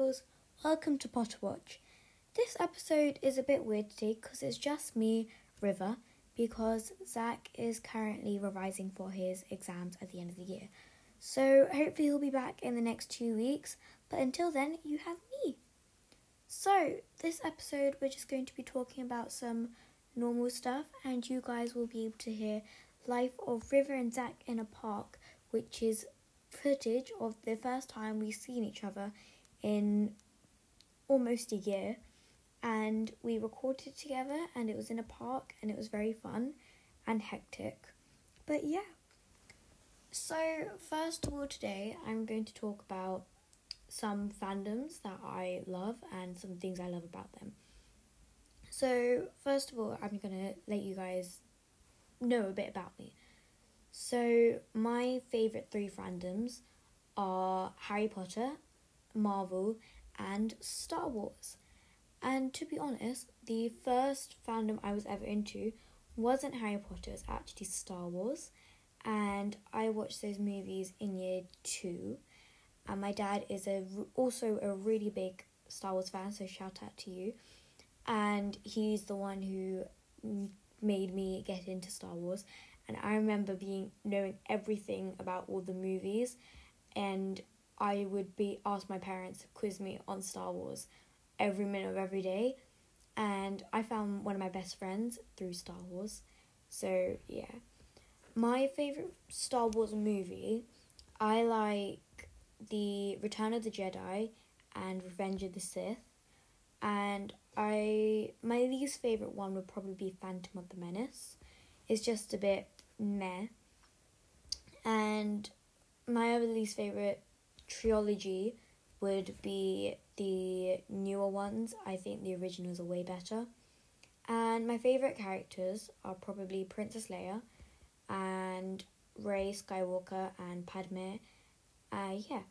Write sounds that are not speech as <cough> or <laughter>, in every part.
muggles, welcome to Potter Watch. This episode is a bit weird today because it's just me, River, because Zak is currently revising for his exams at the end of the year. So hopefully he'll be back in the next two weeks, but until then, you have me. So, this episode, we're just going to be talking about some normal stuff, and you guys will be able to hear Life of River and Zak in a Park, which is footage of the first time we've seen each other in almost a year. And we recorded together, and it was in a park, and it was very fun and hectic. But yeah. So, first of all, today I'm going to talk about some fandoms that I love and some things I love about them. So, first of all, I'm gonna let you guys know a bit about me. So, my favorite three fandoms are Harry Potter, Marvel, and Star Wars. And to be honest, the first fandom I was ever into wasn't Harry Potter, it's actually Star Wars. And I watched those movies in year two. And my dad is a also a really big Star Wars fan, so shout out to you. And he's the one who made me get into Star Wars and I remember being knowing everything about all the movies, and I would be ask my parents to quiz me on Star Wars every minute of every day, and I found one of my best friends through Star Wars. So yeah, my favorite Star Wars movie, I like the Return of the Jedi and Revenge of the Sith, and I my least favorite one would probably be Phantom of the Menace. It's just a bit meh. And my other least favorite trilogy would be the newer ones. I think the originals are way better. And my favorite characters are probably Princess Leia and Rey Skywalker and Padme. Uh, yeah.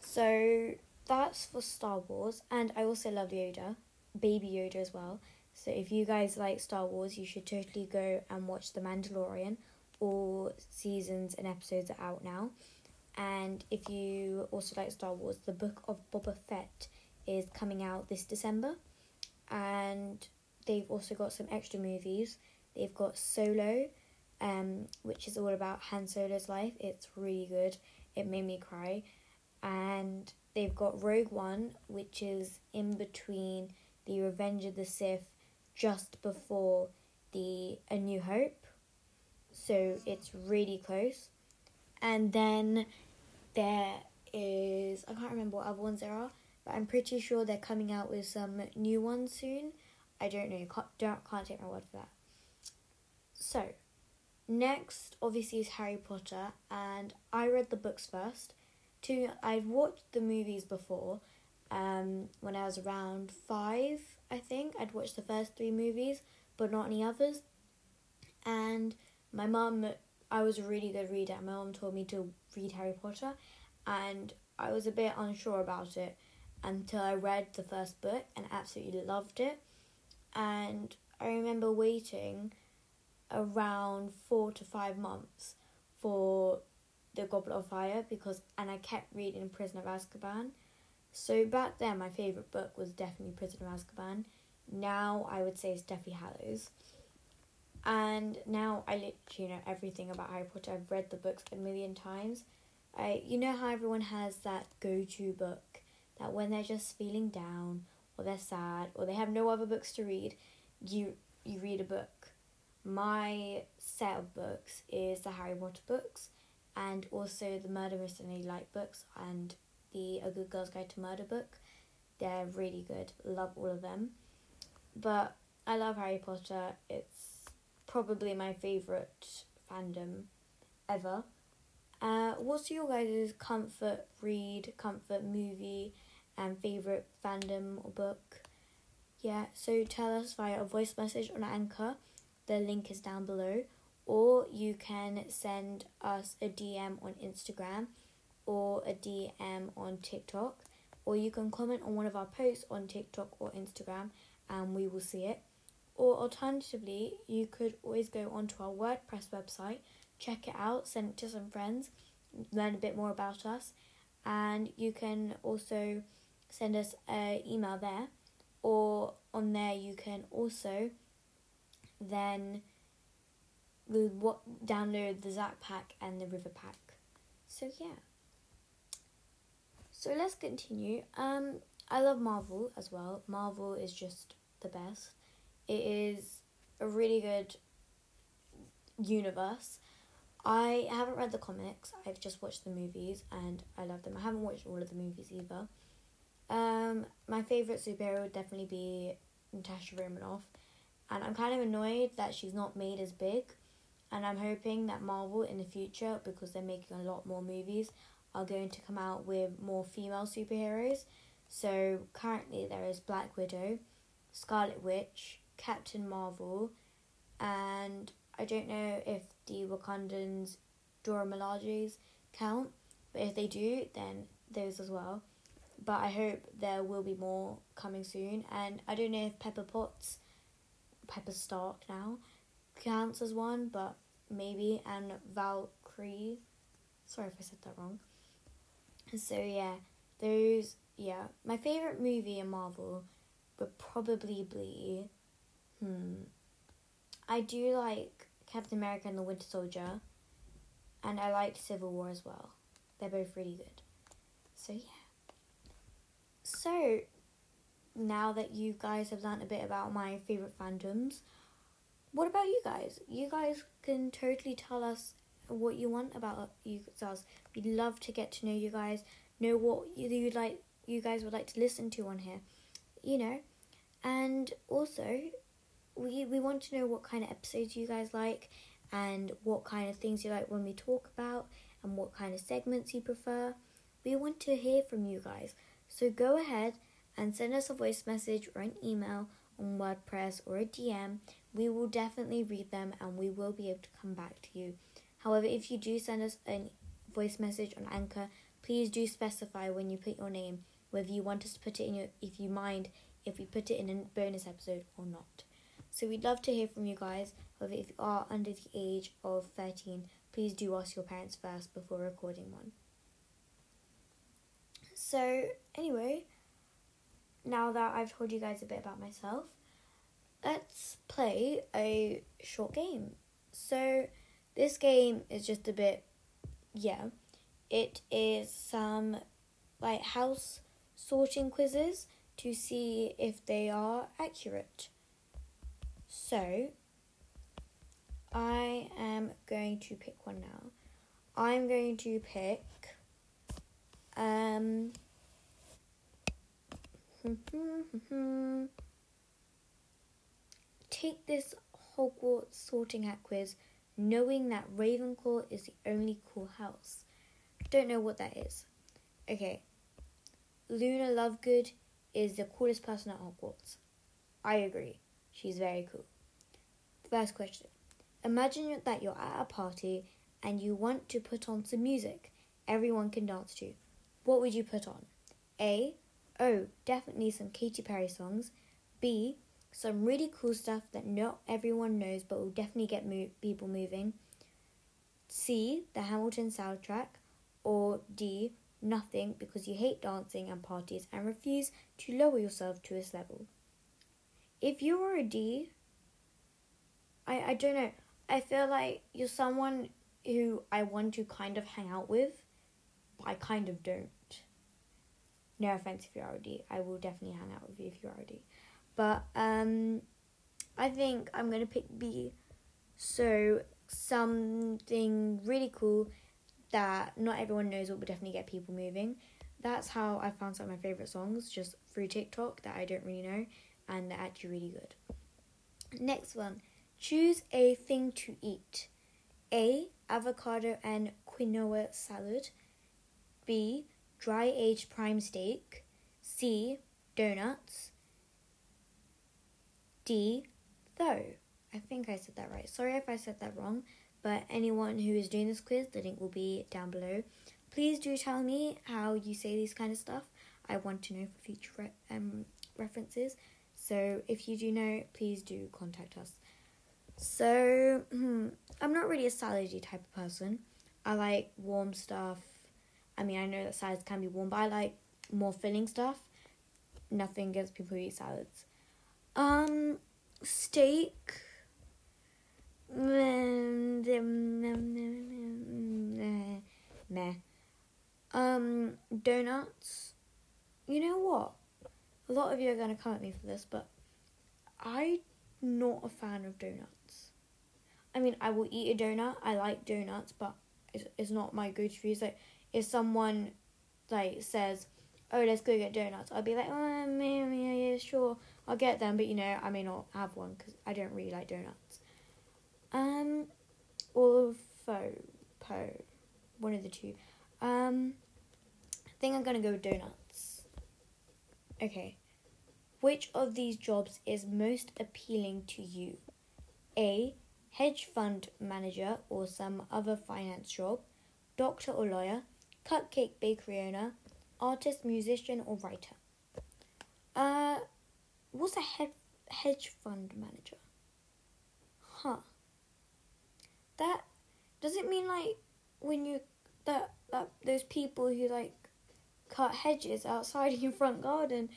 So that's for Star Wars, and I also love Yoda, Baby Yoda as well. So if you guys like Star Wars, you should totally go and watch The Mandalorian. All seasons and episodes are out now. And if you also like Star Wars, the Book of Boba Fett is coming out this December. And they've also got some extra movies. They've got Solo, um, which is all about Han Solo's life. It's really good. It made me cry. And they've got Rogue One, which is in between the Revenge of the Sith just before the A New Hope. So it's really close. And then there is I can't remember what other ones there are, but I'm pretty sure they're coming out with some new ones soon. I don't know. Can't don't, can't take my word for that. So, next obviously is Harry Potter, and I read the books first. Two, I've watched the movies before, um, when I was around five, I think. I'd watched the first three movies, but not any others. And my mum, I was a really good reader. My mum told me to read Harry Potter, and I was a bit unsure about it until I read the first book and absolutely loved it. And I remember waiting around four to five months for the Goblet of Fire because, and I kept reading Prisoner of Azkaban so back then, my favourite book was definitely Prisoner of Azkaban. Now I would say it's Deathly Hallows. And now I literally know everything about Harry Potter. I've read the books a million times. I, you know how everyone has that go-to book that when they're just feeling down or they're sad or they have no other books to read, you you read a book. My set of books is the Harry Potter books and also the Murder Mystery Light books and the A Good Girl's Guide to Murder book. They're really good. Love all of them. But I love Harry Potter. It's probably my favourite fandom ever. Uh, what's your guys' comfort read, comfort movie, and favourite fandom or book? Yeah, so tell us via a voice message on Anchor. The link is down below. Or you can send us a DM on Instagram or a DM on TikTok, or you can comment on one of our posts on TikTok or Instagram and we will see it. Or alternatively, you could always go onto our WordPress website, check it out, send it to some friends, learn a bit more about us, and you can also send us an email there, or on there you can also then what download the Zak pack and the River pack. So yeah. So let's continue. Um, I love Marvel as well. Marvel is just the best. It is a really good universe. I haven't read the comics. I've just watched the movies and I love them. I haven't watched all of the movies either. Um, my favorite superhero would definitely be Natasha Romanoff, and I'm kind of annoyed that she's not made as big. And I'm hoping that Marvel in the future, because they're making a lot more movies, are going to come out with more female superheroes. So currently there is Black Widow, Scarlet Witch, Captain Marvel, and I don't know if the Wakandans Dora Milajes count, but if they do, then those as well. But I hope there will be more coming soon, and I don't know if Pepper Potts, Pepper Stark now, counts as one, but maybe, and Valkyrie. Sorry if I said that wrong. So yeah, those yeah, my favorite movie in Marvel would probably be, hmm, I do like Captain America and the Winter Soldier, and I like Civil War as well. They're both really good. So yeah. So now that you guys have learned a bit about my favorite fandoms, what about you guys? You guys can totally tell us what you want about you guys. We'd love to get to know you guys, know what you'd like, you guys would like to listen to on here, you know, and also we we want to know what kind of episodes you guys like and what kind of things you like when we talk about and what kind of segments you prefer. We want to hear from you guys. So go ahead and send us a voice message or an email on WordPress or a DM. We will definitely read them and we will be able to come back to you. However, if you do send us a voice message on Anchor, please do specify when you put your name whether you want us to put it in your if you mind if we put it in a bonus episode or not. So we'd love to hear from you guys. However, if you are under the age of 13, please do ask your parents first before recording one. So, anyway, now that I've told you guys a bit about myself, let's play a short game. So, this game is just a bit, yeah, it is some like house sorting quizzes to see if they are accurate. So, I am going to pick one now. I'm going to pick um take this Hogwarts sorting hat quiz knowing that Ravenclaw is the only cool house. Don't know what that is. Okay. Luna Lovegood is the coolest person at Hogwarts. I agree. She's very cool. First question. Imagine that you're at a party and you want to put on some music everyone can dance to. What would you put on? A. Oh, definitely some Katy Perry songs. B. Some really cool stuff that not everyone knows but will definitely get mo- people moving. C. The Hamilton soundtrack. Or D. Nothing because you hate dancing and parties and refuse to lower yourself to this level. If you were a D, I, I don't know. I feel like you're someone who I want to kind of hang out with, but I kind of don't. No offense if you're already. I will definitely hang out with you if you're already. But um I think I'm gonna pick B. So something really cool that not everyone knows but will definitely get people moving. That's how I found some of my favourite songs, just through TikTok that I don't really know and they're actually really good. Next one. Choose a thing to eat. A. Avocado and quinoa salad. B. Dry aged prime steak. C. Donuts. D. Though. I think I said that right. Sorry if I said that wrong, but anyone who is doing this quiz, the link will be down below. Please do tell me how you say these kind of stuff. I want to know for future re- um, references. So if you do know, please do contact us. So, hmm, I'm not really a salady type of person. I like warm stuff. I mean, I know that salads can be warm, but I like more filling stuff. Nothing against people who eat salads. Um, steak. Meh. Um, donuts. You know what? A lot of you are gonna come at me for this, but I'm not a fan of donuts. I mean, I will eat a donut. I like donuts, but it's, it's not my go-to food. Like, if someone like says, "Oh, let's go get donuts," I'll be like, "Oh, yeah, yeah, sure, I'll get them," but you know, I may not have one because I don't really like donuts. Um, or po, one of the two. Um, I think I'm gonna go with donuts. Okay. Which of these jobs is most appealing to you? A. Hedge fund manager or some other finance job, doctor or lawyer, cupcake bakery owner, artist, musician, or writer. Uh, what's a he- hedge fund manager? Huh. That does it mean like when you that that those people who like cut hedges outside <laughs> your front garden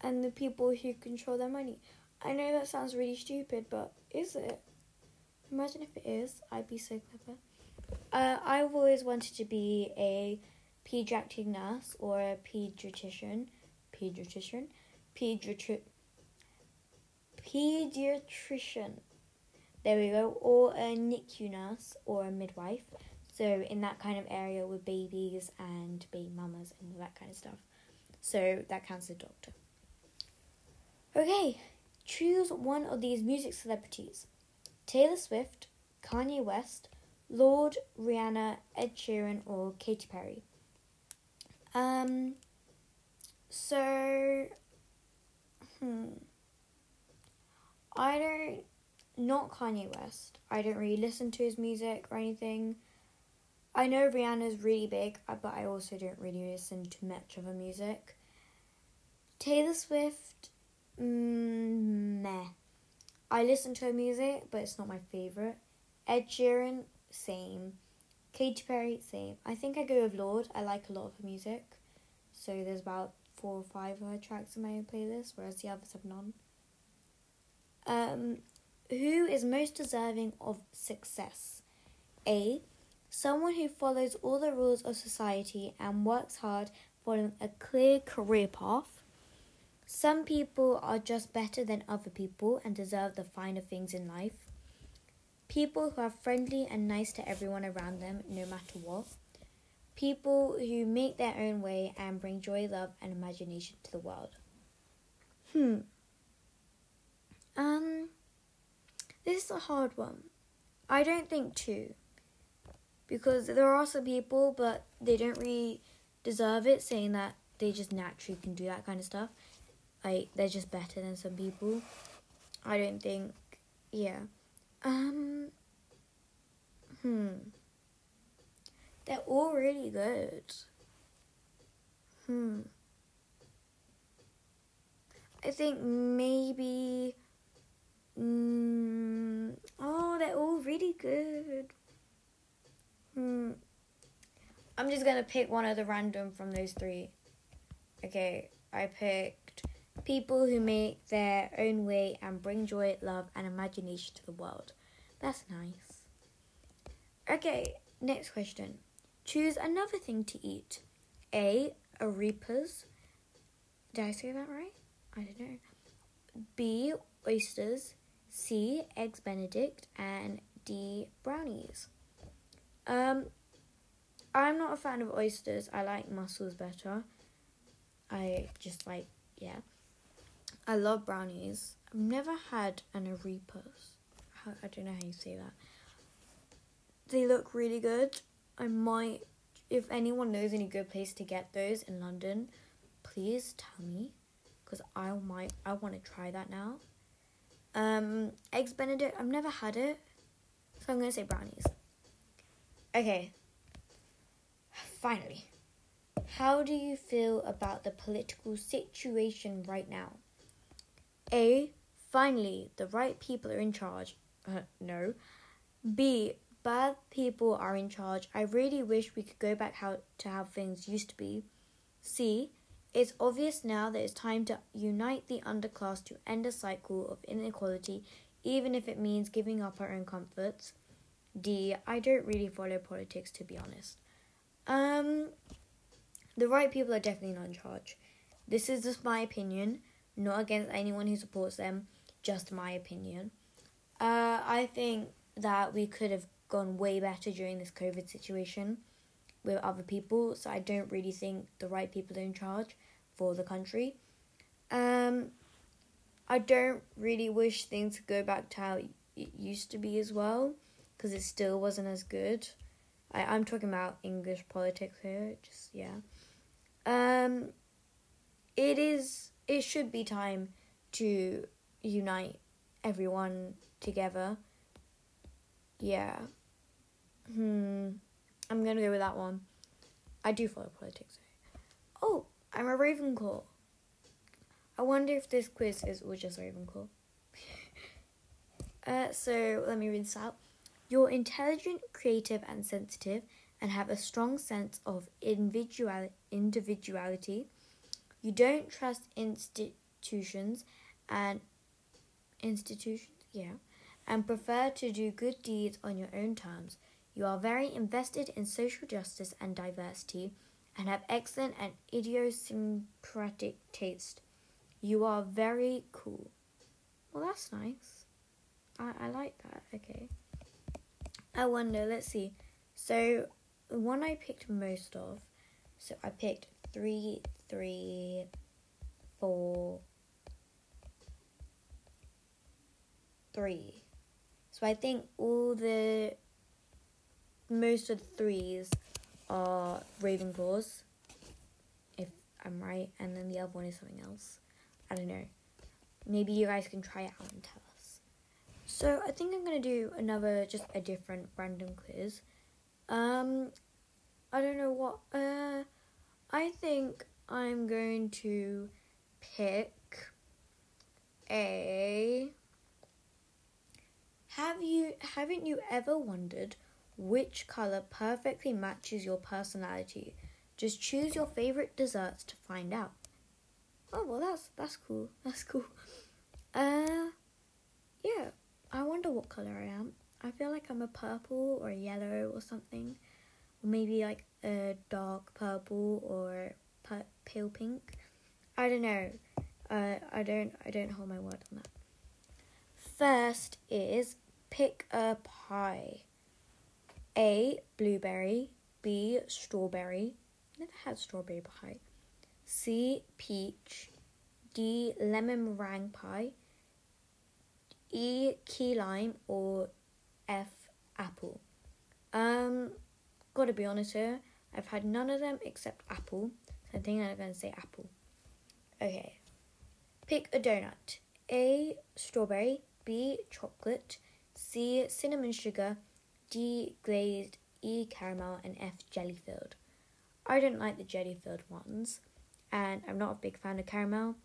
and the people who control their money. I know that sounds really stupid, but is it? Imagine if it is. I'd be so clever. Uh, I've always wanted to be a pediatric nurse or a pediatrician. Pediatrician? Pediatric. Pediatrician. There we go. Or a NICU nurse or a midwife. So in that kind of area with babies and baby mamas and all that kind of stuff. So that counts as a doctor. Okay, choose one of these music celebrities Taylor Swift, Kanye West, Lorde, Rihanna, Ed Sheeran, or Katy Perry. Um, so, hmm. I don't, not Kanye West. I don't really listen to his music or anything. I know Rihanna's really big, uh, but I also don't really listen to much of her music. Taylor Swift, mm, meh. I listen to her music, but it's not my favorite. Ed Sheeran, same. Katy Perry, same. I think I go with Lorde. I like a lot of her music. So there's about four or five of her tracks in my playlist, whereas the others have none. Um, who is most deserving of success? A. Someone who follows all the rules of society and works hard following a clear career path. Some people are just better than other people and deserve the finer things in life. People who are friendly and nice to everyone around them, no matter what. People who make their own way and bring joy, love, and imagination to the world. Hmm. Um, this is a hard one. I don't think two because there are some people, but they don't really deserve it, saying that they just naturally can do that kind of stuff. Like they're just better than some people. I don't think, yeah. Um. Hmm. They're all really good. Hmm. I think maybe. Mm, oh, they're all really good. Hmm. I'm just gonna pick one of the random from those three. Okay, I picked people who make their own way and bring joy, love, and imagination to the world. That's nice. Okay, next question. Choose another thing to eat. A. Arepas. Did I say that right? I don't know. B. Oysters. C. Eggs Benedict. And D. Brownies. Um, I'm not a fan of oysters. I like mussels better. I just like, yeah. I love brownies. I've never had an arepas. I don't know how you say that. They look really good. I might, if anyone knows any good place to get those in London, please tell me, because I might, I want to try that now. Um, eggs Benedict. I've never had it, so I'm gonna say brownies. Okay. Finally. How do you feel about the political situation right now? A. Finally, the right people are in charge. Uh, no. B. bad people are in charge. I really wish we could go back how to how things used to be. C. It's obvious now that it's time to unite the underclass to end a cycle of inequality, even if it means giving up our own comforts. D. I don't really follow politics to be honest. Um, the right people are definitely not in charge. This is just my opinion, not against anyone who supports them, just my opinion. Uh, I think that we could have gone way better during this COVID situation with other people, so I don't really think the right people are in charge for the country. Um, I don't really wish things to go back to how it used to be as well, because it still wasn't as good. I, I'm talking about English politics here, just yeah. Um, it is. It should be time to unite everyone together. Yeah. Hmm. I'm gonna go with that one. I do follow politics. Oh, I'm a Ravenclaw. I wonder if this quiz is all just Ravenclaw. <laughs> uh, so let me read this out. You're intelligent, creative, and sensitive, and have a strong sense of individual individuality. You don't trust institutions and institutions, yeah, and prefer to do good deeds on your own terms. You are very invested in social justice and diversity and have excellent and idiosyncratic taste. You are very cool. Well, that's nice. I, I like that. Okay. I wonder, let's see. So, the one I picked most of, so I picked three, three, four, three. So I think all the most of the threes are Ravenclaws, if I'm right, and then the other one is something else. I don't know. Maybe you guys can try it out and tell us. So I think I'm gonna do another, just a different random quiz. Um, I don't know what. Uh, I think I'm going to pick a. Have you haven't you ever wondered which color perfectly matches your personality? Just choose your favorite desserts to find out. Oh well, that's that's cool. <laughs> That's cool. Uh, yeah. I wonder what color I am. I feel like I'm a purple or a yellow or something, or maybe like a dark purple or pale pink. I don't know. Uh, I don't. I don't hold my word on that. First is pick a pie. A blueberry. B strawberry. Never had strawberry pie. C peach. D lemon meringue pie. E key lime or F apple. Um, gotta be honest here. I've had none of them except apple. I think I'm gonna say apple. Okay. Pick a donut. A strawberry. B chocolate. C cinnamon sugar. D glazed. E caramel and F jelly filled. I don't like the jelly filled ones, and I'm not a big fan of caramel.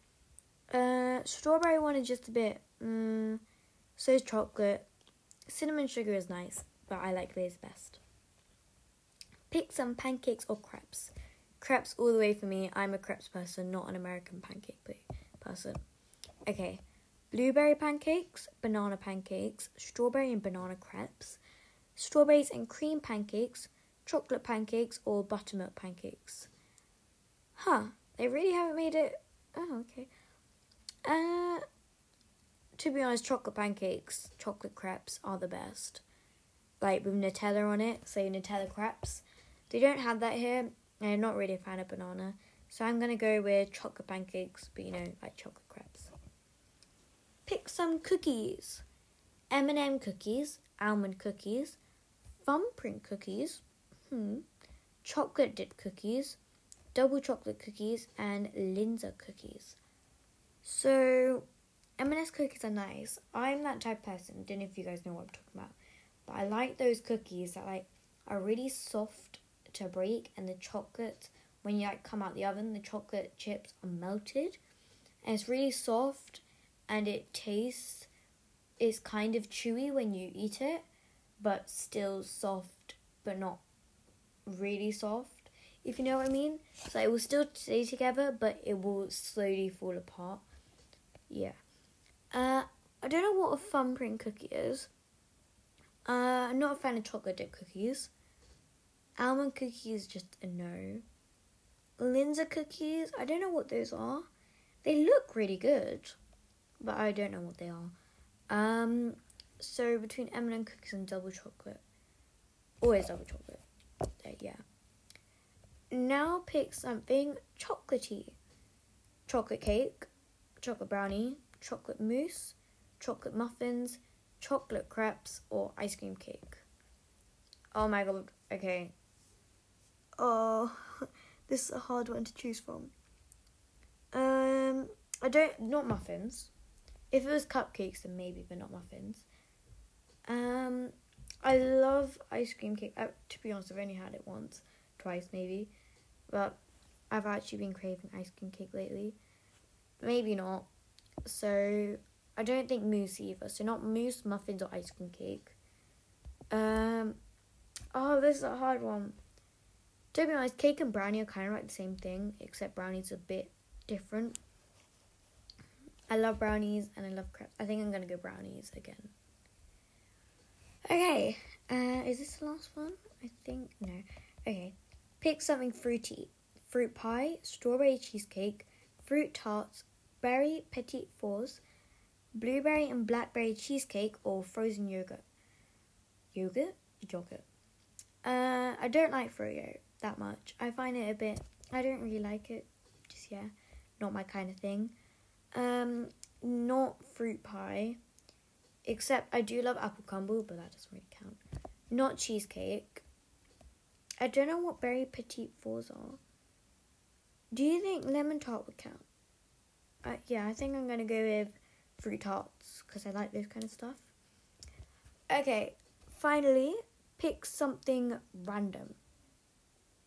Uh, strawberry one is just a bit. Mm, so is chocolate. Cinnamon sugar is nice, but I like glazed best. Pick some pancakes or crepes. Crepes all the way for me. I'm a crepes person, not an American pancake person. Okay. Blueberry pancakes, banana pancakes, strawberry and banana crepes, strawberries and cream pancakes, chocolate pancakes, or buttermilk pancakes. Huh, they really haven't made it. Oh, okay. Uh, to be honest, chocolate pancakes, chocolate crepes are the best. Like with Nutella on it, say Nutella crepes. They don't have that here, I'm not really a fan of banana. So I'm gonna go with chocolate pancakes, but you know, like chocolate crepes. Pick some cookies. M&M cookies, almond cookies, thumbprint cookies, hmm, chocolate dip cookies, double chocolate cookies, and Linzer cookies. So M&S cookies are nice. I'm that type of person. Don't know if you guys know what I'm talking about, but I like those cookies that like are really soft to break, and the chocolate when you like come out the oven, the chocolate chips are melted, and it's really soft, and it tastes is kind of chewy when you eat it. but still soft, but not really soft, if you know what I mean. So it will still stay together, but it will slowly fall apart. Yeah. Uh, I don't know what a thumbprint cookie is. Uh, I'm not a fan of chocolate dip cookies. Almond cookies, just a no. Linzer cookies, I don't know what those are. They look really good, but I don't know what they are. Um, so between M&M cookies and double chocolate, always double chocolate. Yeah. Now pick something chocolatey. Chocolate cake, chocolate brownie, chocolate mousse, chocolate muffins, chocolate crepes, or ice cream cake. Oh my god, okay. Oh, <laughs> this is a hard one to choose from. Um, I don't, not muffins. If it was cupcakes, then maybe, but not muffins. Um, I love ice cream cake. Uh, to be honest, I've only had it once, twice maybe, but I've actually been craving ice cream cake lately. Maybe not. So I don't think mousse either. So not mousse, muffins, or ice cream cake. Um, oh, this is a hard one. To be honest, cake and brownie are kind of like the same thing, except brownie's a bit different. I love brownies and I love crepes. I think I'm gonna go brownies again. Okay, uh, is this the last one? I think no. Okay, pick something fruity: fruit pie, strawberry cheesecake, fruit tarts, berry petit fours, blueberry and blackberry cheesecake, or frozen yogurt. Yogurt, yogurt. Uh, I don't like froyo that much. I find it a bit. I don't really like it. Just yeah, not my kind of thing. Um, not fruit pie. Except I do love apple crumble, but that doesn't really count. Not cheesecake. I don't know what berry petit fours are. Do you think lemon tart would count? Uh, yeah, I think I'm gonna go with fruit tarts because I like this kind of stuff. Okay, finally, pick something random.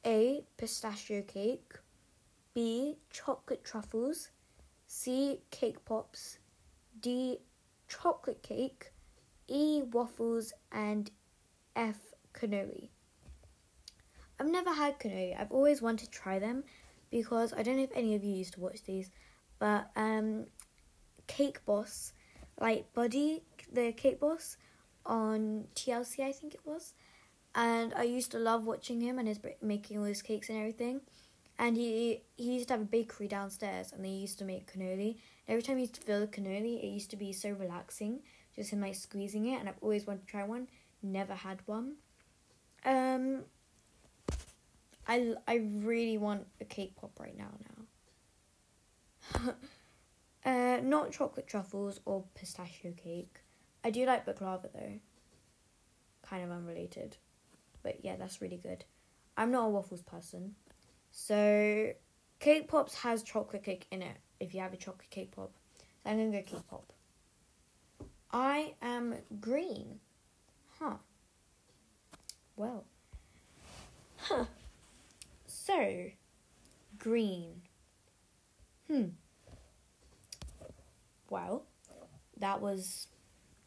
A. Pistachio cake. B. Chocolate truffles. C. Cake pops. D chocolate cake, E waffles, and F cannoli. I've never had cannoli. I've always wanted to try them because I don't know if any of you used to watch these, but um, Cake Boss, like Buddy, the Cake Boss on TLC, I think it was, and I used to love watching him and his making all his cakes and everything. And he he used to have a bakery downstairs, and they used to make cannoli. Every time he used to fill the cannoli, it used to be so relaxing, just him like squeezing it. And I've always wanted to try one, never had one. Um, I I really want a cake pop right now. Now, <laughs> uh, not chocolate truffles or pistachio cake. I do like baklava though. Kind of unrelated, but yeah, that's really good. I'm not a waffles person. So, cake pops has chocolate cake in it. If you have a chocolate cake pop, so I'm gonna go cake pop. I am green, huh? Well, huh. So, green. Hmm. Well, that was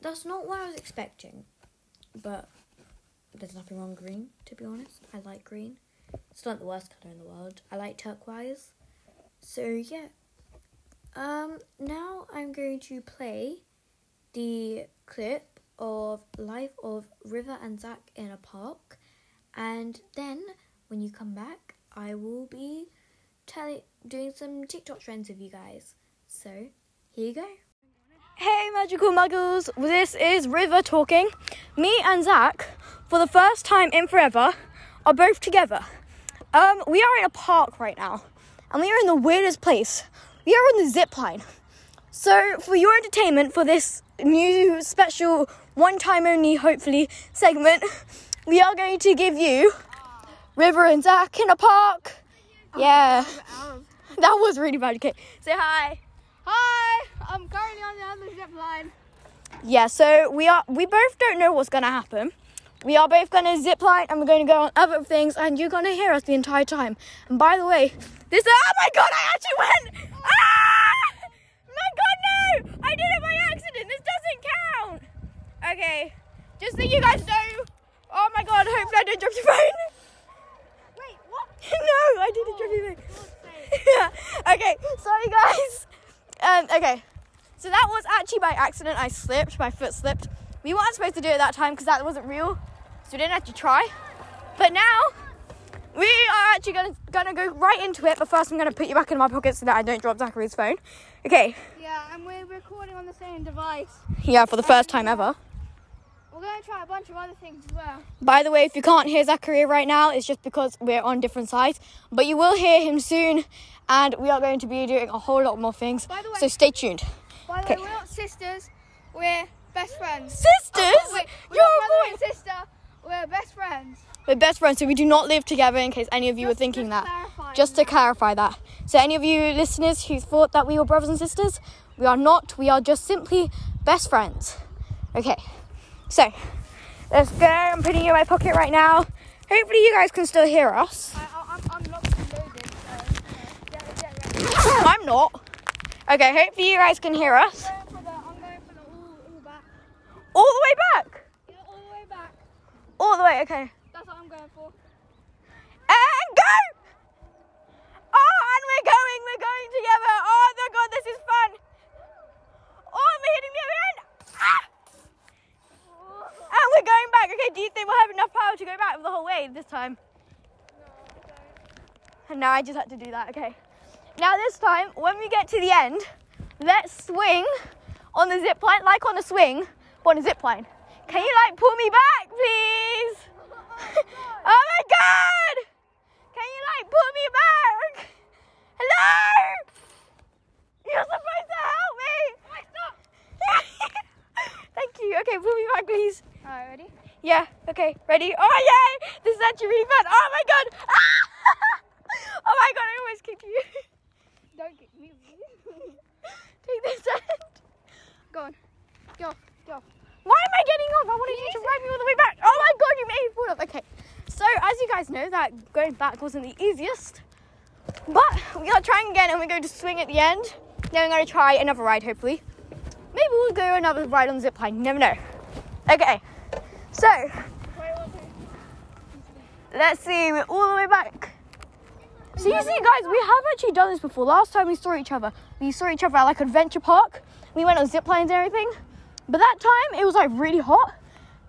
that's not what I was expecting, but there's nothing wrong with green. To be honest, I like green. It's not the worst color in the world. I like turquoise. So yeah. Um now I'm going to play the clip of Life of River and Zak in a Park and then when you come back I will be telling doing some TikTok trends with you guys. So here you go. Hey magical muggles, this is River talking. Me and Zak, for the first time in forever, are both together. Um, we are in a park right now, and we are in the weirdest place. We are on the zip line. So, for your entertainment, for this new special, one time only, hopefully, segment, we are going to give you River and Zak in a park. Yeah, <laughs> that was really bad. Okay, say hi. Hi, I'm currently on the other zip line. Yeah, so we are. We both don't know what's gonna happen. We are both going to zip line and we're going to go on other things and you're going to hear us the entire time. And by the way, this, oh my god, I actually went! Ah! My god, no! I did it by accident, this doesn't count! Okay, just so you guys know. Oh my god, hopefully I don't drop your phone. Wait, what? <laughs> no, I didn't drop your phone. <laughs> yeah. Okay, sorry guys. Um, okay. So that was actually by accident. I slipped, my foot slipped. We weren't supposed to do it that time because that wasn't real. So we didn't have to try. But now we are actually gonna gonna go right into it, but first I'm gonna put you back in my pocket so that I don't drop Zachary's phone. Okay. Yeah, and we're recording on the same device. Yeah, for the first time ever. We're going to try a bunch of other things as well. By the way, if you can't hear Zachary right now, it's just because we're on different sides. But you will hear him soon, and we are going to be doing a whole lot more things. By the way- so stay tuned. By the Okay. way, we're not sisters, we're best friends. Sisters? Oh, wait, You're a brother boy. and sister, we're best friends. We're best friends, so we do not live together. In case any of you were thinking just that, just to clarify that. So any of you listeners who thought that we were brothers and sisters, we are not. We are just simply best friends. Okay. So let's go. I'm putting you in my pocket right now. Hopefully you guys can still hear us. I, I'm locked and loaded, so know, get, get ready. I'm not. Okay, hopefully you guys can hear us. I'm going for the, I'm going for the all, all. All the way back. Yeah, all the way back. All the way, okay. That's what I'm going for. And go! Oh, and we're going, we're going together. Oh my god, this is fun. Oh, we're hitting the other end. Ah! And we're going back. Okay, do you think we'll have enough power to go back the whole way this time? No, okay. And now I just had to do that, okay. Now this time, when we get to the end, let's swing on the zip line, like on a swing, but on a zip line. Can you like pull me back, please? <laughs> oh my god! Can you like pull me back? Hello? You're supposed to help me! <laughs> Thank you. Okay, pull me back, please. Alright, ready? Yeah, okay, ready? Oh, yay! This is actually really fun. Oh my god, I almost kicked you. Don't get me. Take this end. Go on. Go off. Go off. Why am I getting off? I wanted you to ride me all the way back. Oh my god, you made me fall off. Okay, so as you guys know, that going back wasn't the easiest. But we are trying again and we're going to swing at the end. Then we're going to try another ride, hopefully. Maybe we'll go another ride on the zip line. Never know. Okay, so let's see. We're all the way back. So you see, guys, we have actually done this before. Last time we saw each other, we saw each other at like Adventure Park. We went on zip lines and everything. But that time it was like really hot,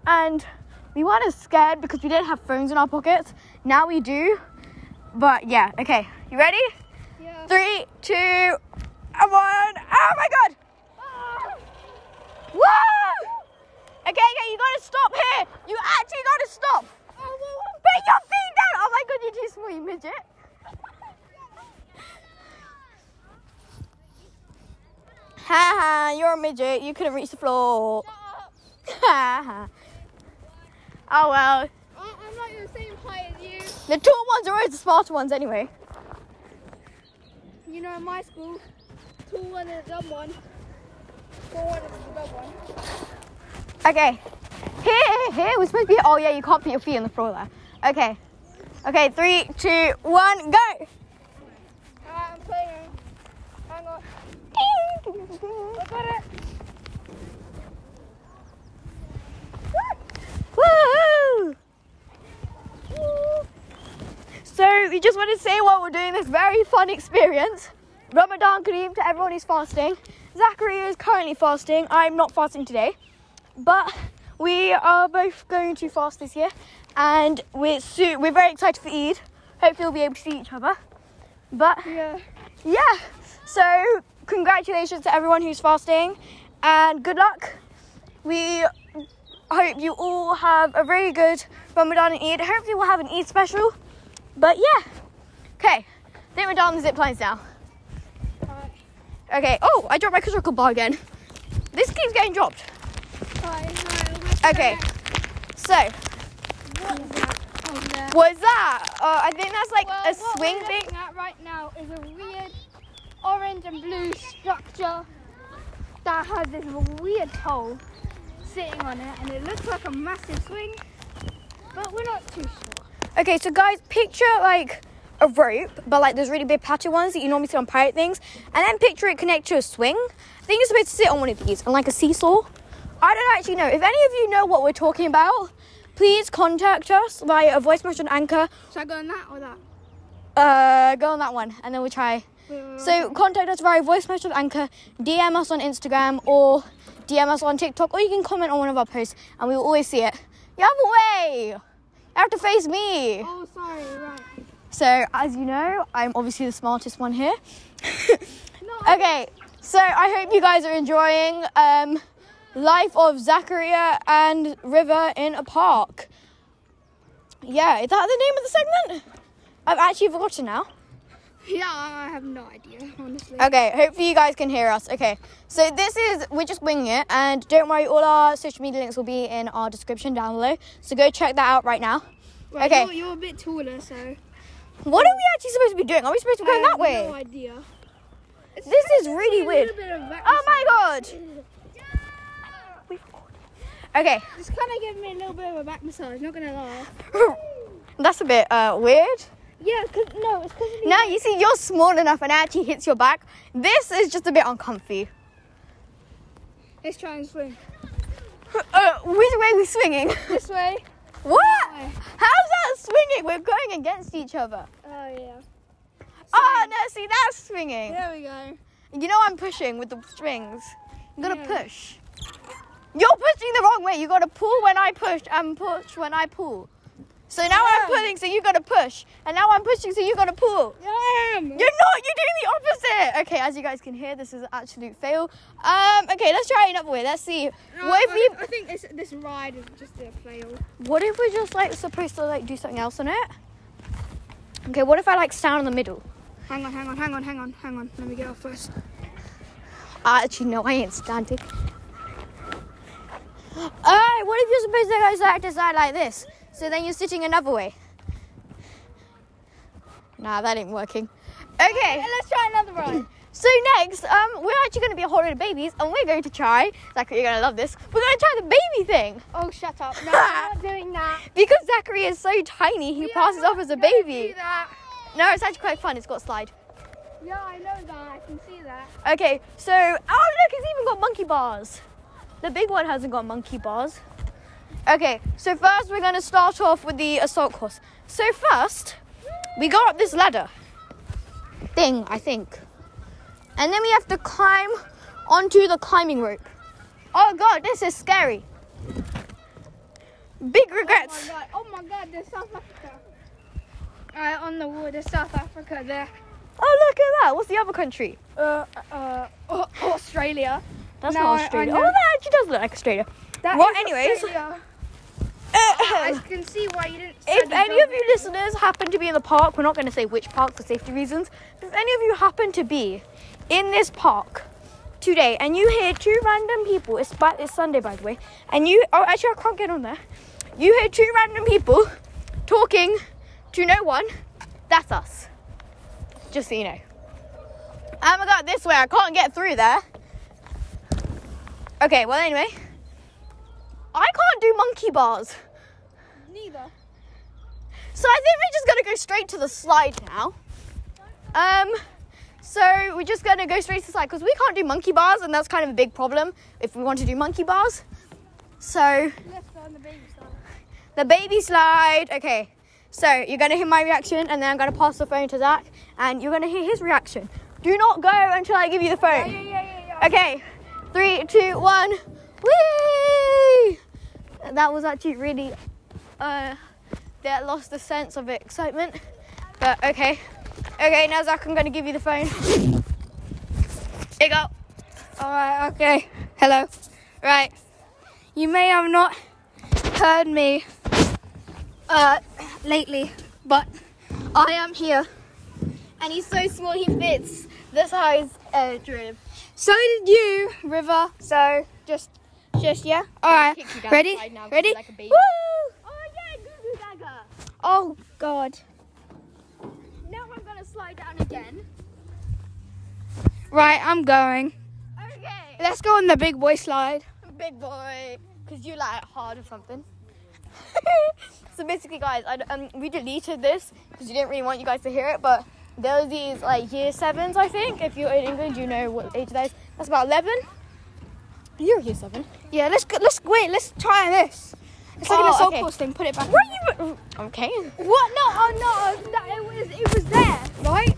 and we weren't as scared because we didn't have phones in our pockets. Now we do. But yeah, okay. You ready? Yeah. Three, two, and one. Oh my god! Ah! Whoa! Okay, okay, you gotta stop here. You actually gotta stop. Oh. Put your feet down. Oh my god, you're too small, you midget. Ha ha, you're a midget. You couldn't reach the floor. Ha ha. Oh well. I, I'm not the same height as you. The tall ones are always the smarter ones anyway. You know, in my school, tall one is a dumb one. Tall one is a dumb one. Okay. Here, here, we're supposed to be. Oh, yeah, you can't put your feet on the floor there. Okay. Okay, three, two, one, go! I'm playing. Hang on. I got it. Woo! So, we just want to say while we're doing this very fun experience, Ramadan Kareem to everyone who's fasting. Zachary is currently fasting. I'm not fasting today, but we are both going to fast this year, and we're so, we're very excited for Eid. Hopefully, we'll be able to see each other. But Yeah. yeah, so congratulations to everyone who's fasting, and good luck. We hope you all have a very good Ramadan and Eid. Hopefully, we'll have an Eid special. But yeah, okay. I think we're done on the zip lines now. Okay. Oh, I dropped my crystal bar again. This keeps getting dropped. Okay. So, What is that there? what's that? Uh, I think that's like Well, a what swing we're thing. looking at right now is a weird orange and blue structure that has this weird hole sitting on it, and it looks like a massive swing, but we're not too sure. Okay, so guys, picture like a rope, but like those really big patchy ones that you normally see on pirate things, and then picture it connected to a swing. I think you're supposed to sit on one of these, and like a seesaw, I don't actually know. If any of you know what we're talking about, please contact us via a voice message on Anchor. Should I go on that or that? Uh, go on that one, and then we'll try. Wait, wait, wait. So contact us via voice message on Anchor, DM us on Instagram, or DM us on TikTok, or you can comment on one of our posts, and we will always see it. A way. You have to face me. Oh, sorry. Right. So as you know, I'm obviously the smartest one here. <laughs> No. okay, so I hope you guys are enjoying um, life of Zakariya and River in a park. Yeah, is that the name of the segment? I've actually forgotten now. Yeah, I have no idea, honestly. Okay, hopefully you guys can hear us. Okay, so this is, we're just winging it, and don't worry, all our social media links will be in our description down below. So go check that out right now. Right, okay. You're, you're a bit taller, so. What are we actually supposed to be doing? Are we supposed to be going I that have way? No idea. It's This is really weird. Oh my god! Okay, It's kind of giving me a little bit of a back massage, not gonna lie. <laughs> that's a bit uh, weird. Yeah, cause, no, it's because of Now you see, you're small enough and it actually hits your back. This is just a bit uncomfy. Let's try and swing. <laughs> Uh, which way are we swinging? <laughs> This way. what? way. How's that swinging? We're going against each other. Oh, yeah. Oh no, see that's swinging. There we go. You know I'm pushing with the strings. You gotta Yeah. push. You're pushing the wrong way. You gotta pull when I push and push when I pull. So now I'm Yeah. pulling, so you gotta push. And now I'm pushing, so you gotta pull. Yeah, I am. You're not. You're doing the opposite. Okay, as you guys can hear, this is an absolute fail. Um. Okay, let's try another way. Let's see. No, what if I, we? I think this, this ride is just a fail. What if we're just like supposed to like do something else on it? Okay. What if I like stand in the middle? Hang on, hang on, hang on, hang on, hang on. Let me get off first. Actually, no, I ain't standing. <gasps> Alright, what if you're supposed to go side to side like this? So then you're sitting another way. Nah, that ain't working. Okay, let's try another one. <clears throat> so next, um, we're actually going to be a whole lot of babies, and we're going to try. Zachary, you're going to love this. We're going to try the baby thing Oh, shut up. No, <laughs> I'm not doing that. because Zachary is so tiny, he We passes off as a baby. No, it's actually quite fun. It's got slide. Yeah, I know that. I can see that. Okay, so oh look, it's even got monkey bars. The big one hasn't got monkey bars. Okay, so first we're gonna start off with the assault course. So first, we go up this ladder thing, I think, and then we have to climb onto the climbing rope. Oh god, this is scary. Big regrets. Oh my god. Oh my god, there's South Africa. Alright, on the wall, there's South Africa there. Oh look at that. What's the other country? Uh, uh, uh, Australia. That's No, not I- I Australia. oh, that actually does look like Australia. That Well, anyways. Australia. I can see why you didn't. If any of you listeners happen to be in the park, we're not going to say which park for safety reasons, but if any of you happen to be in this park today and you hear two random people, it's, by, it's Sunday by the way, and you, oh actually I can't get on there, you hear two random people talking to no one, that's us. Just so you know. Oh my god, this way, I can't get through there. Okay, well anyway, I can't do monkey bars. Neither. So I think we're just gonna go straight to the slide now. Um, so we're just gonna go straight to the slide because we can't do monkey bars, and that's kind of a big problem if we want to do monkey bars. So Let's go on the baby side. the baby slide. Okay, so you're gonna hear my reaction, and then I'm gonna pass the phone to Zak, and you're gonna hear his reaction. Do not go until I give you the phone. yeah, yeah, yeah. yeah. Okay, three, two, one, whee! That was actually really, uh, that lost the sense of excitement. But okay, okay, now Zak, I'm gonna give you the phone. Here you go. Alright, okay. Hello. Right. You may have not heard me uh lately, but I am here. And he's so small, he fits the size uh, drip. So did you, River. So just just yeah. You down Ready? the slide now 'cause Ready? like. Woo! Oh yeah, Goo Goo Gaga. Oh god. Now I'm gonna slide down again. Right, I'm going. Okay. Let's go on the big boy slide. big boy because you like hard or something <laughs> so basically guys I, um, we deleted this because you didn't really want you guys to hear it but there was these like year sevens i think if you're in england you know what age that is that's about 11 You're year seven. Yeah, let's go, let's wait. Let's try this. It's like Oh, an assault okay. course thing. Put it back. Are you? Okay. What? No, oh no, that, it was it was there, right?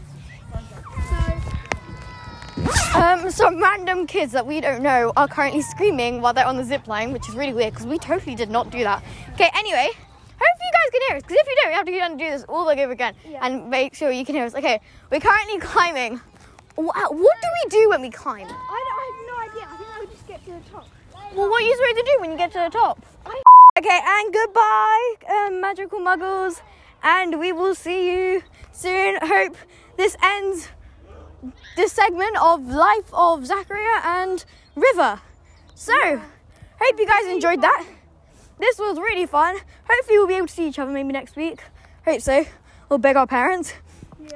So Um, some random kids that we don't know are currently screaming while they're on the zip line, which is really weird because we totally did not do that. Okay, anyway, hope you guys can hear us because if you don't, we have to go down and do this all over again Yeah. and make sure you can hear us. Okay, we're currently climbing. Wha- What do we do when we climb? I, I have no idea. I think I would just get to the top. Well, what are you supposed to do when you get to the top? I- Okay, and goodbye, um, magical muggles, and we will see you soon. Hope this ends this segment of life of Zakariya and River. So, hope you guys enjoyed that. This was really fun. Hopefully, we'll be able to see each other maybe next week. Hope so. We'll beg our parents.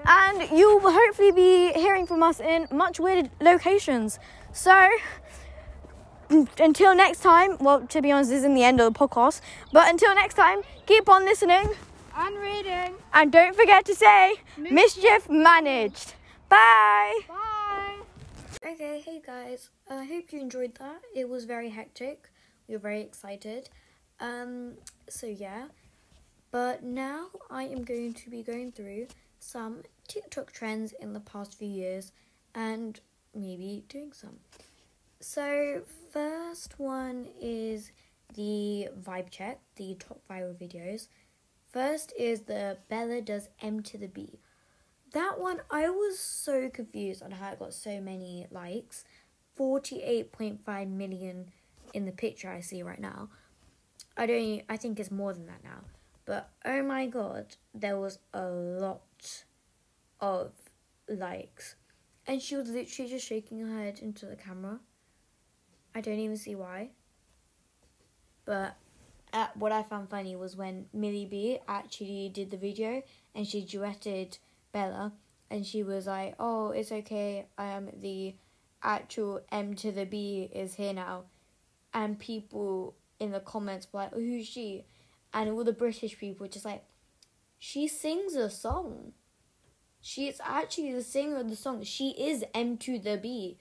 And you will hopefully be hearing from us in much weird locations. So, until next time, well, to be honest, this isn't the end of the podcast, but until next time, keep on listening And reading. and don't forget to say mischief managed. Bye. Bye. Okay, hey guys. I hope you enjoyed that. It was very hectic. We were very excited. Um, so yeah. But now I am going to be going through some TikTok trends in the past few years and maybe doing some. So first one is the vibe check, the top viral videos. First is the Bella does M to the B. That one, I was so confused on how it got so many likes. 48.5 million in the picture I see right now. I don't, I think it's more than that now. But oh my god, there was a lot of likes. And she was literally just shaking her head into the camera. I don't even see why. But uh, what I found funny was when Millie B actually did the video and she duetted Bella and she was like, "Oh, it's okay. I am the actual M to the B is here now," and people in the comments were like, oh, "Who's she?" And all the British people just like, "She sings a song. She is actually the singer of the song. She is M to the B."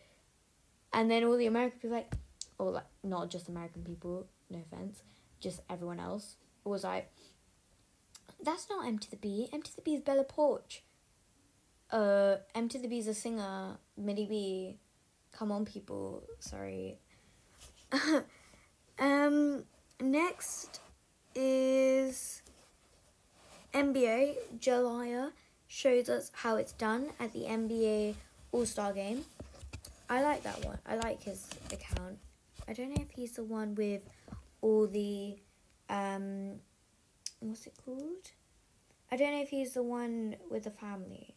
And then all the American people like, or like not just American people, no offense, just everyone else was like, "That's not M to the B. M to the B is Bella Poarch." uh M to the B's a singer, Millie B. Come on people, sorry. <laughs> um next is NBA Jalaiah shows us how it's done at the NBA All Star game. I like that one. I like his account. I don't know if he's the one with all the um what's it called? I don't know if he's the one with the family.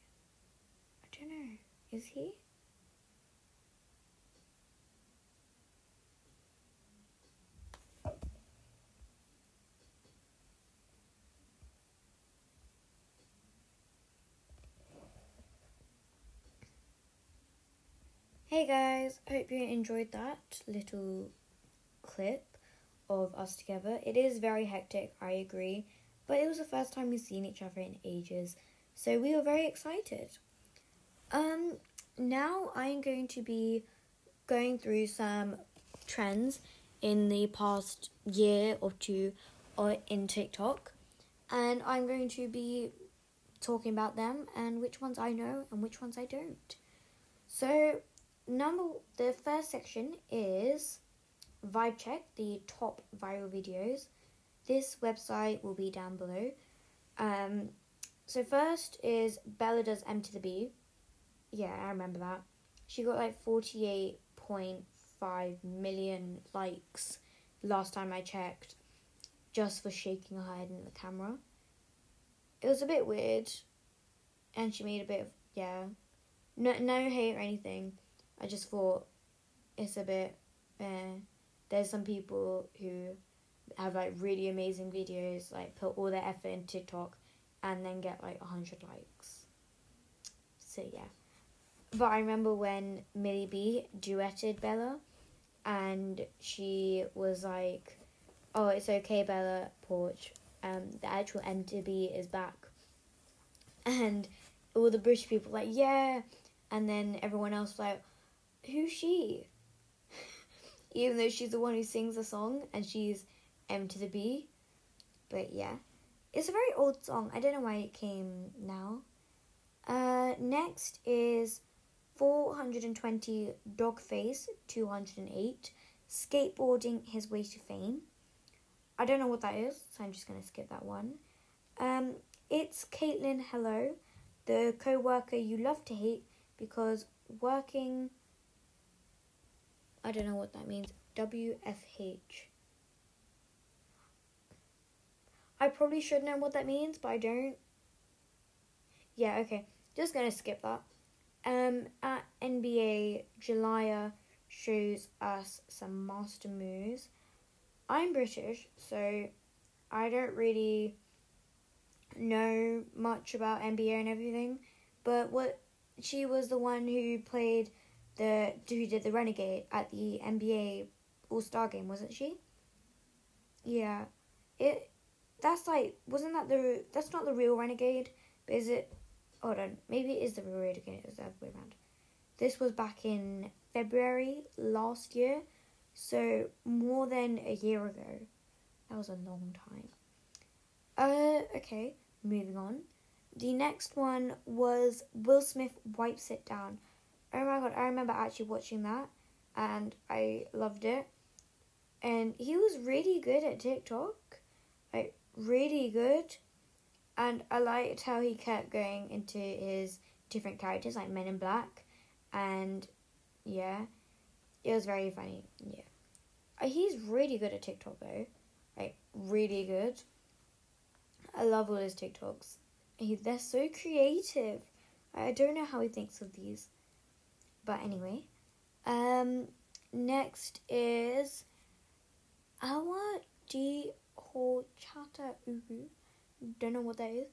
I don't know. Is he? Hey guys, hope you enjoyed that little clip of us together. It is very hectic, I agree, but it was the first time we've seen each other in ages, so we were very excited. Um, now I'm going to be going through some trends in the past year or two or in TikTok, and I'm going to be talking about them and which ones I know and which ones I don't. So, number the first section is Vibe Check, the top viral videos. This website will be down below. Um, so first is Bella does M to the B. Yeah, I remember that. She got like 48.5 million likes last time I checked just for shaking her head in the camera. It was a bit weird and she made a bit of yeah. No no hate or anything. I just thought it's a bit eh. There's some people who have like really amazing videos, like put all their effort in TikTok and then get like 100 likes. So yeah. But I remember when Millie B duetted Bella and she was like, Oh, it's okay, Bella Poarch. Um, the actual M to B is back. And all the British people like, Yeah and then everyone else was like, Who's she? even though she's the one who sings the song and she's M to the B. But yeah, it's a very old song. I don't know why it came now. Uh, next is 420 Dogface 208 Skateboarding His Way to Fame. I don't know what that is, so I'm just going to skip that one. Um, it's Caitlin Hello, the co worker you love to hate because working. I don't know what that means. WFH. I probably should know what that means, but I don't. Yeah, okay. Just gonna skip that. Um, at NBA, Jalaiah shows us some master moves. I'm British, so I don't really know much about NBA and everything. But what she was the one who played the who did the renegade at the NBA All Star game, wasn't she? Yeah, it. That's like wasn't that the that's not the real renegade, but is it? Hold on, maybe it is the real renegade. It's the other way around. This was back in February last year, so more than a year ago. That was a long time. Uh, okay, moving on. The next one was Will Smith wipes it down. Oh my god, I remember actually watching that and I loved it. And he was really good at TikTok. Like really good. And I liked how he kept going into his different characters like Men in Black and yeah. It was very funny. Yeah. Uh, He's really good at TikTok though. Like really good. I love all his TikToks. He, they're so creative. I don't know how he thinks of these. But anyway, um, next is Awa di Horchata Uhu. Don't know what that is.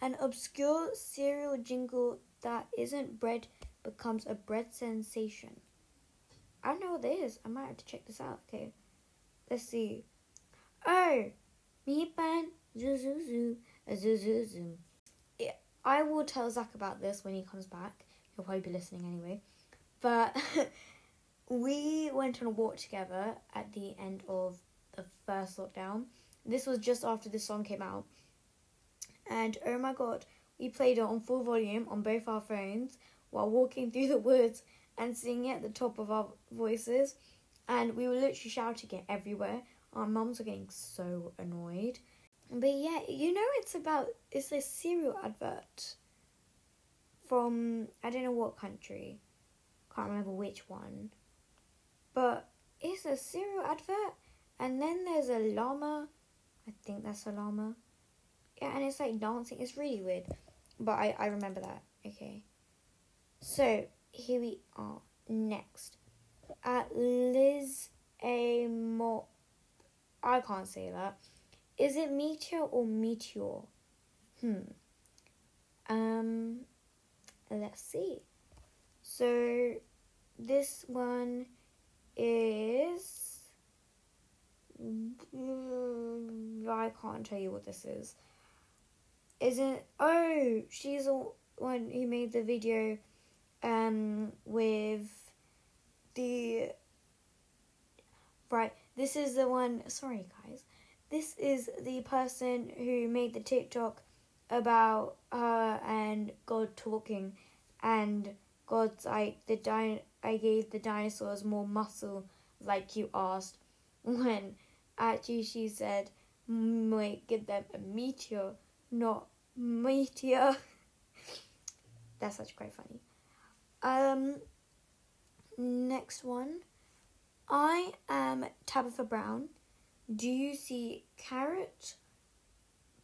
An obscure cereal jingle that isn't bread becomes a bread sensation. I don't know what that is. I might have to check this out. Okay, let's see. Oh, me pan zoo zoo. I will tell Zak about this when he comes back. He'll probably be listening anyway. But <laughs> we went on a walk together at the end of the first lockdown. This was just after this song came out. And oh my god, we played it on full volume on both our phones while walking through the woods and singing it at the top of our voices. And we were literally shouting it everywhere. Our mums were getting so annoyed. But yeah, you know it's about it's a cereal advert from I don't know what country. Can't remember which one. But it's a cereal advert and then there's a llama. I think that's a llama. Yeah, and it's like dancing. It's really weird. But I, I remember that. Okay. So here we are. Next. At Liz A Mo I can't say that. Is it meteor or meteor? Hmm. Um let's see. So this one is I can't tell you what this is. Isn't oh she's the one who made the video um with the right this is the one sorry guys this is the person who made the TikTok about her and God talking and God's like the di- I gave the dinosaurs more muscle like you asked <laughs> when actually she said might give them a meteor not meteor. <laughs> That's actually quite funny. Um next one. I am Tabitha Brown. Do you see carrot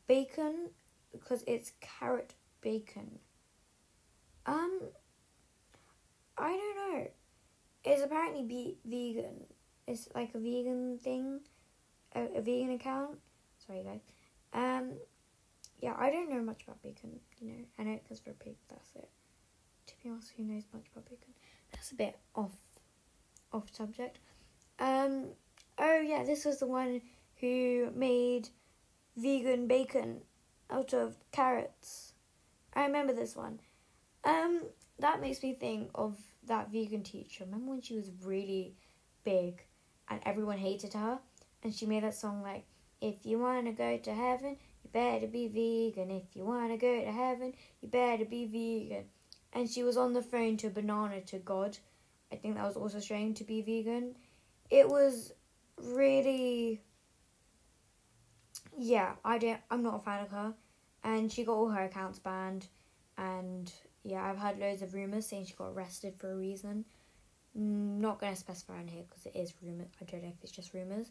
bacon? Because it's carrot bacon. Um I don't know. It's apparently be vegan. It's like a vegan thing. A, a vegan account. Sorry guys. Um yeah I don't know much about bacon you know. I know it goes for a pig that's it. To be honest who knows much about bacon? That's a bit off off subject. Um oh yeah this was the one who made vegan bacon out of carrots. I remember this one. Um that makes me think of that vegan teacher remember when she was really big and everyone hated her. And she made that song like, "If you wanna go to heaven, you better be vegan. If you wanna go to heaven, you better be vegan." And she was on the phone to Banana to God. I think that was also showing to be vegan. It was really, yeah. I don't. I'm not a fan of her, and she got all her accounts banned. And yeah, I've heard loads of rumors saying she got arrested for a reason. Mm, Not gonna specify on here because it is rumor. I don't know if it's just rumors,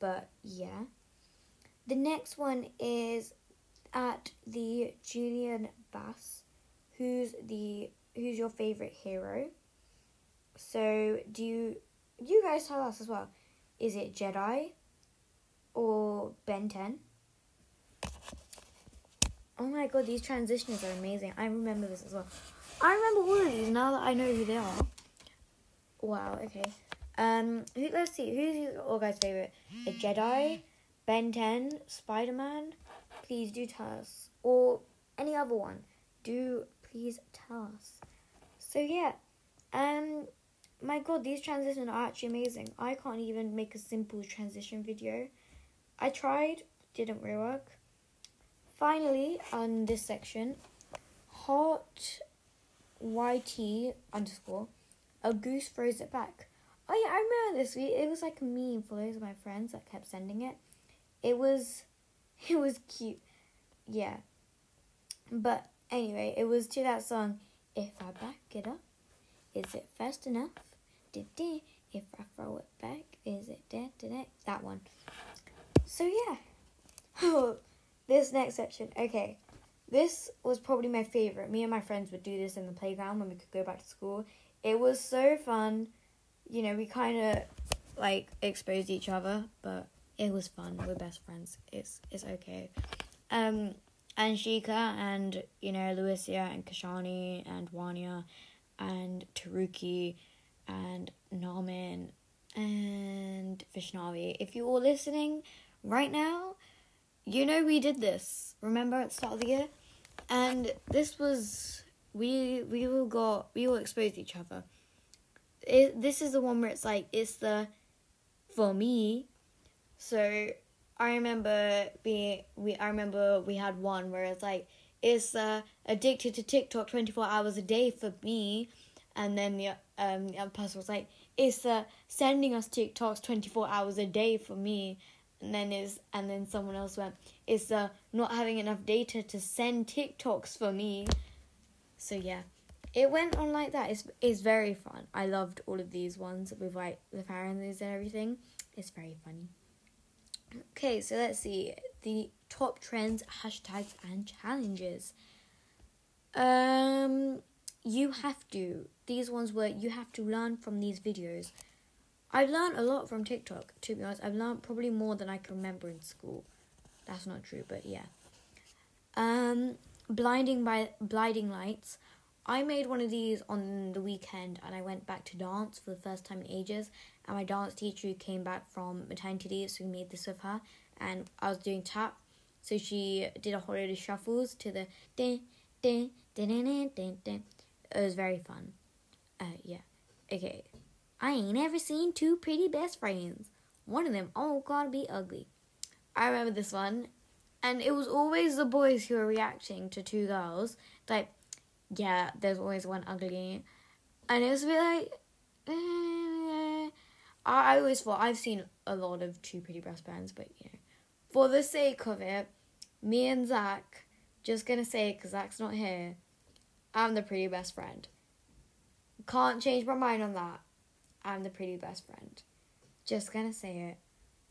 but yeah. The next one is at the Julian Bass, who's the who's your favorite hero. So do you you guys tell us as well? Is it Jedi or Ben Ten? Oh my god, these transitions are amazing. I remember this as well. I remember all of these now that I know who they are. Wow, okay. Um who let's see, who's your all guys' favourite? A Jedi, Ben Ten, Spider Man? Please do tell us. Or any other one. Do please tell us. So yeah. Um my god, these transitions are actually amazing. I can't even make a simple transition video. I tried, didn't really work. Finally, on this section, hot YT underscore, a goose throws it back. Oh yeah, I remember this. It was like a meme for those of my friends that kept sending it. It was, <laughs> it was cute. Yeah. But anyway, it was to that song. If I back it up, is it fast enough? Da-da. If I throw it back, is it Dead? That one. So yeah. <laughs> Oh, this next section. Okay. This was probably my favorite. Me and my friends would do this in the playground when we could go back to school. It was so fun. You know, we kind of like exposed each other, but it was fun. We're best friends. It's it's okay. Um, and Shika and you know Lucia and Kashani and Wanya and Taruki and Namin and Vishnavi. If you're all listening right now, you know we did this. Remember at the start of the year, and this was we we all got we all exposed each other. It, this is the one where it's like it's the for me. So I remember being we I remember we had one where it's like it's uh, addicted to TikTok twenty four hours a day for me, and then the um the other person was like it's uh, sending us TikToks twenty four hours a day for me, and then is and then someone else went it's uh, not having enough data to send TikToks for me. So yeah, it went on like that. It's it's very fun. I loved all of these ones with like the families and everything. It's very funny. Okay, so let's see the top trends, hashtags, and challenges. Um, you have to. These ones where you have to learn from these videos. I've learned a lot from TikTok. To be honest, I've learned probably more than I can remember in school. That's not true, but yeah. Um, blinding by blinding lights. I made one of these on the weekend, and I went back to dance for the first time in ages. And my dance teacher came back from maternity leave, so we made this with her. And I was doing tap, so she did a whole load of shuffles to the din din din din din din. din. It was very fun. Uh, yeah. Okay. I ain't ever seen two pretty best friends. One of them all gotta be ugly. I remember this one, and it was always the boys who were reacting to two girls. Like, yeah, there's always one ugly, and it was a bit like, eh. I, always thought I've seen a lot of two pretty best friends, but you know, for the sake of it, me and Zak, just gonna say because Zak's not here, I'm the pretty best friend. Can't change my mind on that. I'm the pretty best friend. Just gonna say it.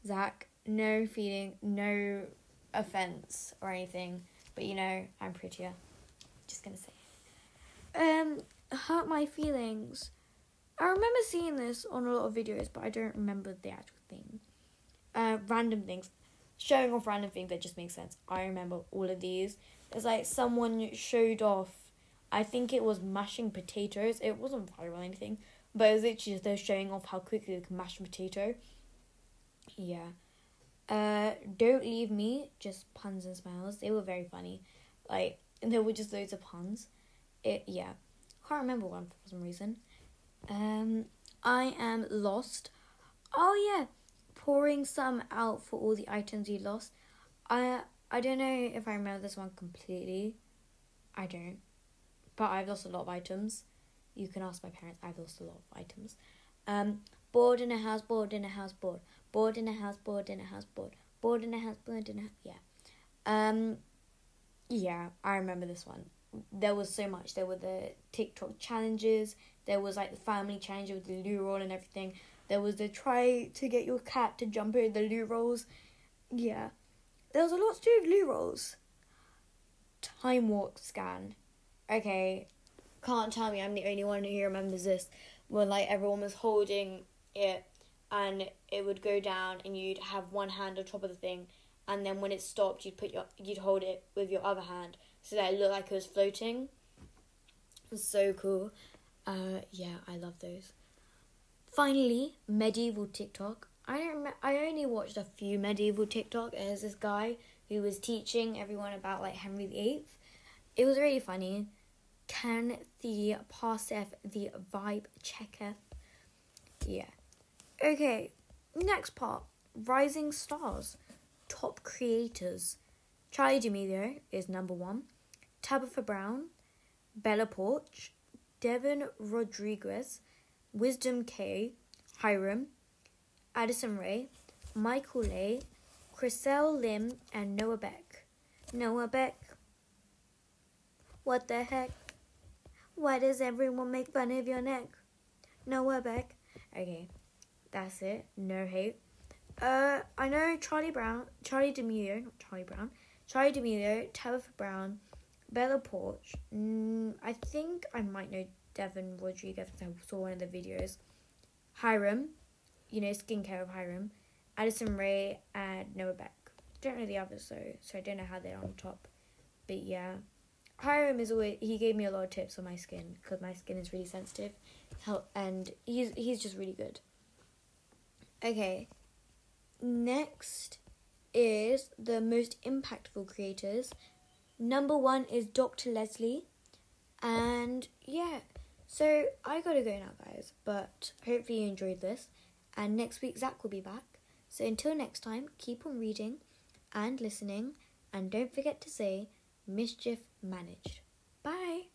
Zak, no feeling, no offense or anything, but you know, I'm prettier. Just gonna say it. Um, hurt my feelings. I remember seeing this on a lot of videos, but I don't remember the actual thing. Uh, random things. Showing off random things that just make sense. I remember all of these. It's like someone showed off, I think it was mashing potatoes. It wasn't viral or anything, but it was literally just showing off how quickly they can mash a potato. Yeah. Uh, Don't Leave Me, just puns and smiles. They were very funny. Like, <laughs> there were just loads of puns. It, yeah. Can't remember one for some reason. Um, I am lost. Oh yeah, pouring some out for all the items you lost. I I don't know if I remember this one completely. I don't, but I've lost a lot of items. You can ask my parents. I've lost a lot of items. Um, bored in a house, bored in a house, bored, bored in a house, bored in a house, bored, bored in a house, bored in a house. Yeah. Um, yeah, I remember this one. There was so much. There were the TikTok challenges. There was like the family challenge with the loo roll and everything. There was the try to get your cat to jump over the loo rolls. Yeah. There was a lot to do with loo rolls. Time warp scan. Okay. Can't tell me I'm the only one who remembers this. When like everyone was holding it and it would go down and you'd have one hand on top of the thing and then when it stopped you'd put your you'd hold it with your other hand so that it looked like it was floating. It was so cool. Uh yeah, I love those. Finally, medieval TikTok. I don't. I only watched a few medieval TikTok. There's this guy who was teaching everyone about like Henry VIII. It was really funny. Can the passeth the vibe checker? Yeah. Okay. Next part. Rising stars. Top creators. Charli D'Amelio is number one. Tabitha Brown. Bella Poarch. Devon Rodriguez. Wisdom Kaye, Hyram, Addison Rae, Michael Lay, Chriselle Lim, and Noah Beck. Noah Beck. What the heck? Why does everyone make fun of your neck? Noah Beck. Okay, that's it. No hate. Uh, I know Charlie Brown, Charli D'Amelio, not Charlie Brown, Charli D'Amelio, Tabitha Brown, Bella Poarch. Mm, I think I might know Devon Rodriguez because I saw one of the videos. Hyram, you know, skincare of Hyram, Addison Rae, and Noah Beck. Don't know the others though, so I don't know how they're on top. But yeah, Hyram is always he gave me a lot of tips on my skin because my skin is really sensitive, Help and he's he's just really good. Okay, next is the most impactful creators. Number one is Dr. Leslie, and yeah. So I gotta go now, guys. But hopefully you enjoyed this. And next week Zak will be back. So until next time, keep on reading and listening, and don't forget to say mischief managed. Bye.